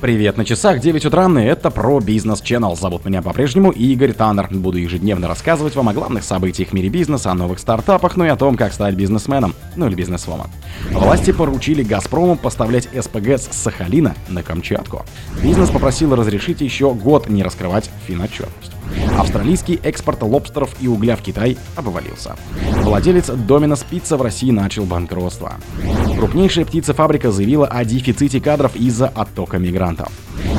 Привет, на часах 9 утра, и это про бизнес Channel. Зовут меня по-прежнему Игорь Таннер. Буду ежедневно рассказывать вам о главных событиях в мире бизнеса, о новых стартапах, ну и о том, как стать бизнесменом, ну или бизнесвомом. Власти поручили Газпрому поставлять СПГ с Сахалина на Камчатку. Бизнес попросил разрешить еще год не раскрывать финотчетность. Австралийский экспорт лобстеров и угля в Китай обвалился. Владелец Доминос Пицца в России начал банкротство. Крупнейшая птицефабрика заявила о дефиците кадров из-за оттока мигрантов.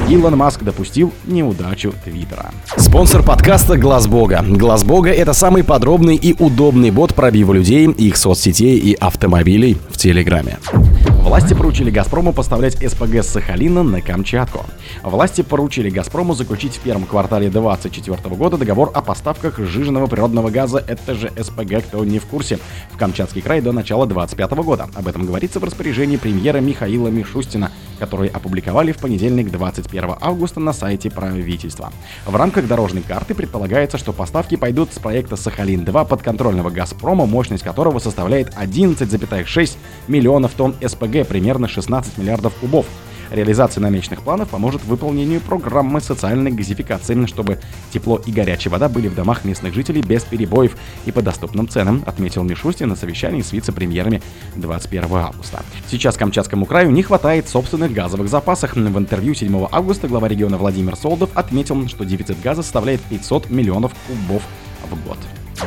Илон Маск допустил неудачу Твиттера. Спонсор подкаста Глаз Бога. Глаз Бога это самый подробный и удобный бот пробива людей, их соцсетей и автомобилей в Телеграме. Власти поручили «Газпрому» поставлять СПГ с Сахалина на Камчатку. Власти поручили «Газпрому» заключить в первом квартале 2024 года договор о поставках сжиженного природного газа, это же СПГ, кто не в курсе, в Камчатский край до начала 2025 года. Об этом говорится в распоряжении премьера Михаила Мишустина, который опубликовали в понедельник 21 августа на сайте правительства. В рамках дорожной карты предполагается, что поставки пойдут с проекта «Сахалин-2» подконтрольного «Газпрома», мощность которого составляет 11,6 миллионов тонн СПГ примерно 16 миллиардов кубов. Реализация намеченных планов поможет выполнению программы социальной газификации, чтобы тепло и горячая вода были в домах местных жителей без перебоев и по доступным ценам, отметил Мишустин на совещании с вице-премьерами 21 августа. Сейчас Камчатскому краю не хватает собственных газовых запасов. В интервью 7 августа глава региона Владимир Солдов отметил, что дефицит газа составляет 500 миллионов кубов в год.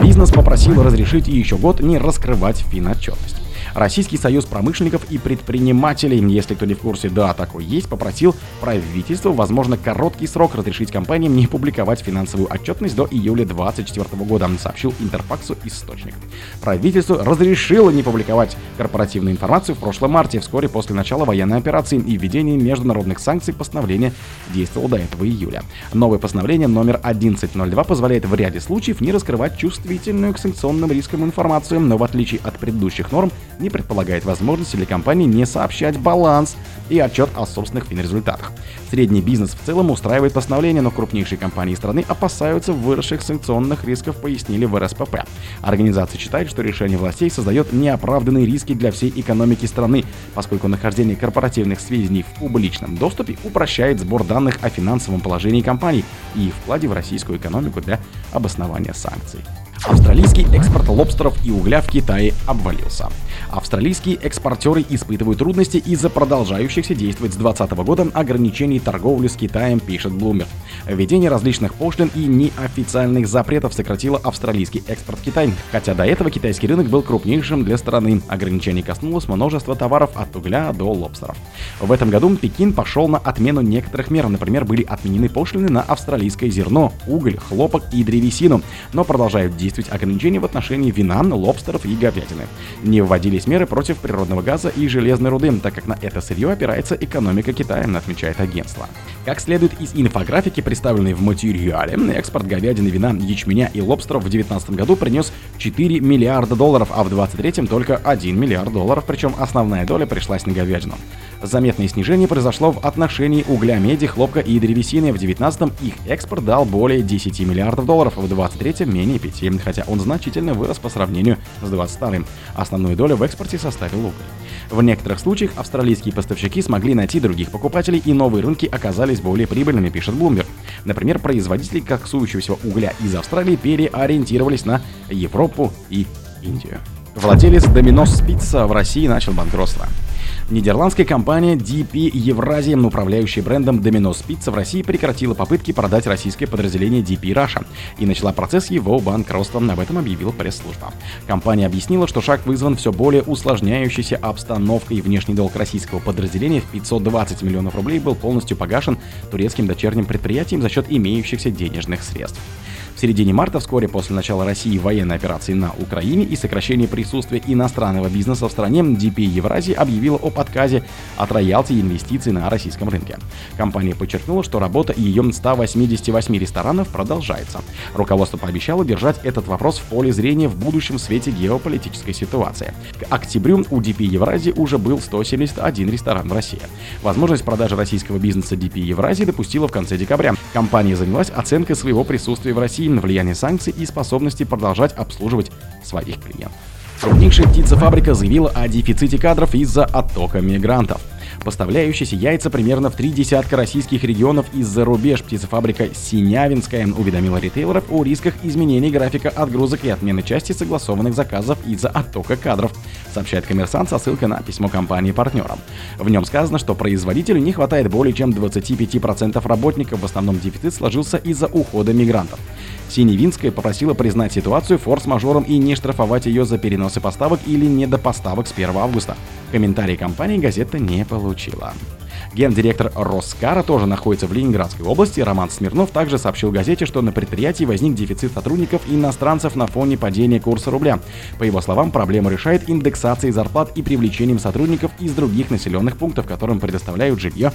Бизнес попросил разрешить еще год не раскрывать финотчетность. Российский союз промышленников и предпринимателей, если кто не в курсе, да, такой есть, попросил правительство, возможно, короткий срок разрешить компаниям не публиковать финансовую отчетность до июля 2024 года, сообщил Интерфаксу источник. Правительство разрешило не публиковать корпоративную информацию в прошлом марте, вскоре после начала военной операции и введения международных санкций постановление действовало до этого июля. Новое постановление номер 1102 позволяет в ряде случаев не раскрывать чувствительную к санкционным рискам информацию, но в отличие от предыдущих норм не предполагает возможности для компании не сообщать баланс и отчет о собственных финрезультатах. Средний бизнес в целом устраивает постановление, но крупнейшие компании страны опасаются выросших санкционных рисков, пояснили в РСПП. Организация считает, что решение властей создает неоправданные риски для всей экономики страны, поскольку нахождение корпоративных сведений в публичном доступе упрощает сбор данных о финансовом положении компаний и вкладе в российскую экономику для обоснования санкций. Австралийский экспорт лобстеров и угля в Китае обвалился. Австралийские экспортеры испытывают трудности из-за продолжающихся действовать с 2020 года ограничений торговли с Китаем, пишет Bloomberg. Введение различных пошлин и неофициальных запретов сократило австралийский экспорт в Китай, хотя до этого китайский рынок был крупнейшим для страны. Ограничение коснулось множества товаров от угля до лобстеров. В этом году Пекин пошел на отмену некоторых мер, например, были отменены пошлины на австралийское зерно, уголь, хлопок и древесину, но продолжают действовать действовать ограничения в отношении вина, лобстеров и говядины. Не вводились меры против природного газа и железной руды, так как на это сырье опирается экономика Китая, отмечает агентство. Как следует из инфографики, представленной в материале, экспорт говядины, вина, ячменя и лобстеров в 2019 году принес 4 миллиарда долларов, а в 2023 только 1 миллиард долларов, причем основная доля пришлась на говядину. Заметное снижение произошло в отношении угля, меди, хлопка и древесины. В 2019 их экспорт дал более 10 миллиардов долларов, в 2023 менее 5, хотя он значительно вырос по сравнению с 2022. Основную долю в экспорте составил уголь. В некоторых случаях австралийские поставщики смогли найти других покупателей и новые рынки оказались более прибыльными, пишет Bloomberg. Например, производители коксующегося угля из Австралии переориентировались на Европу и Индию. Владелец Domino's Pizza в России начал банкротство. Нидерландская компания DP Евразия, управляющая брендом Domino's Pizza в России, прекратила попытки продать российское подразделение DP Russia и начала процесс его банкротства. Об этом объявила пресс-служба. Компания объяснила, что шаг вызван все более усложняющейся обстановкой. Внешний долг российского подразделения в 520 миллионов рублей был полностью погашен турецким дочерним предприятием за счет имеющихся денежных средств. В середине марта, вскоре после начала России военной операции на Украине и сокращения присутствия иностранного бизнеса в стране, DP Евразия объявила об отказе от роялти инвестиций на российском рынке. Компания подчеркнула, что работа ее 188 ресторанов продолжается. Руководство пообещало держать этот вопрос в поле зрения в будущем свете геополитической ситуации. К октябрю у DP Евразии уже был 171 ресторан в России. Возможность продажи российского бизнеса DP Евразии допустила в конце декабря. Компания занялась оценкой своего присутствия в России На влияние санкций и способности продолжать обслуживать своих клиентов. Крупнейшая птицефабрика заявила о дефиците кадров из-за оттока мигрантов. Поставляющийся яйца примерно в три десятка российских регионов из-за рубеж. Птицефабрика Синявинская уведомила ритейлеров о рисках изменений графика отгрузок и отмены части согласованных заказов из-за оттока кадров, сообщает коммерсант со ссылкой на письмо компании-партнерам. В нем сказано, что производителю не хватает более чем 25% работников, в основном дефицит сложился из-за ухода мигрантов. Синевинская попросила признать ситуацию форс-мажором и не штрафовать ее за переносы поставок или недопоставок с 1 августа. Комментарии компании газета не получила. Гендиректор Роскара тоже находится в Ленинградской области. Роман Смирнов также сообщил газете, что на предприятии возник дефицит сотрудников и иностранцев на фоне падения курса рубля. По его словам, проблема решает индексацией зарплат и привлечением сотрудников из других населенных пунктов, которым предоставляют жилье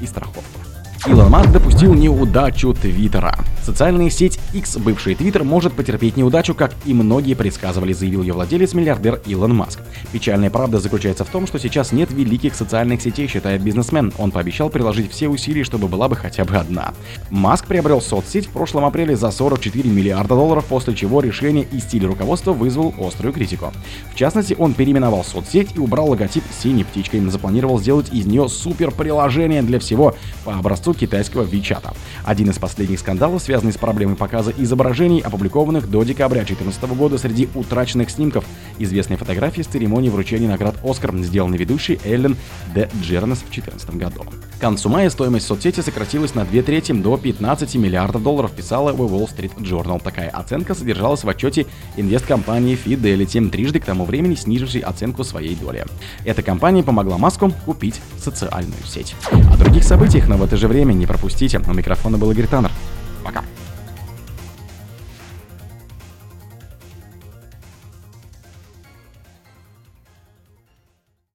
и страховку. Илон Маск допустил неудачу Твиттера. Социальная сеть X, бывший Твиттер, может потерпеть неудачу, как и многие предсказывали, заявил ее владелец миллиардер Илон Маск. Печальная правда заключается в том, что сейчас нет великих социальных сетей, считает бизнесмен. Он пообещал приложить все усилия, чтобы была бы хотя бы одна. Маск приобрел соцсеть в прошлом апреле за 44 миллиарда долларов, после чего решение и стиль руководства вызвал острую критику. В частности, он переименовал соцсеть и убрал логотип синей птичкой. Запланировал сделать из нее супер приложение для всего по образцу китайского Вичата. Один из последних скандалов, связанный с проблемой показа изображений, опубликованных до декабря 2014 года среди утраченных снимков. Известные фотографии с церемонии вручения наград «Оскар», сделанной ведущей Эллен Де Джернес в 2014 году. К концу мая стоимость соцсети сократилась на две трети до 15 миллиардов долларов, писала The Wall Street Journal. Такая оценка содержалась в отчете инвесткомпании Fidelity, трижды к тому времени снижившей оценку своей доли. Эта компания помогла Маску купить социальную сеть. О других событиях, но в это же время не пропустите. У микрофона был Игорь Таннер. Пока.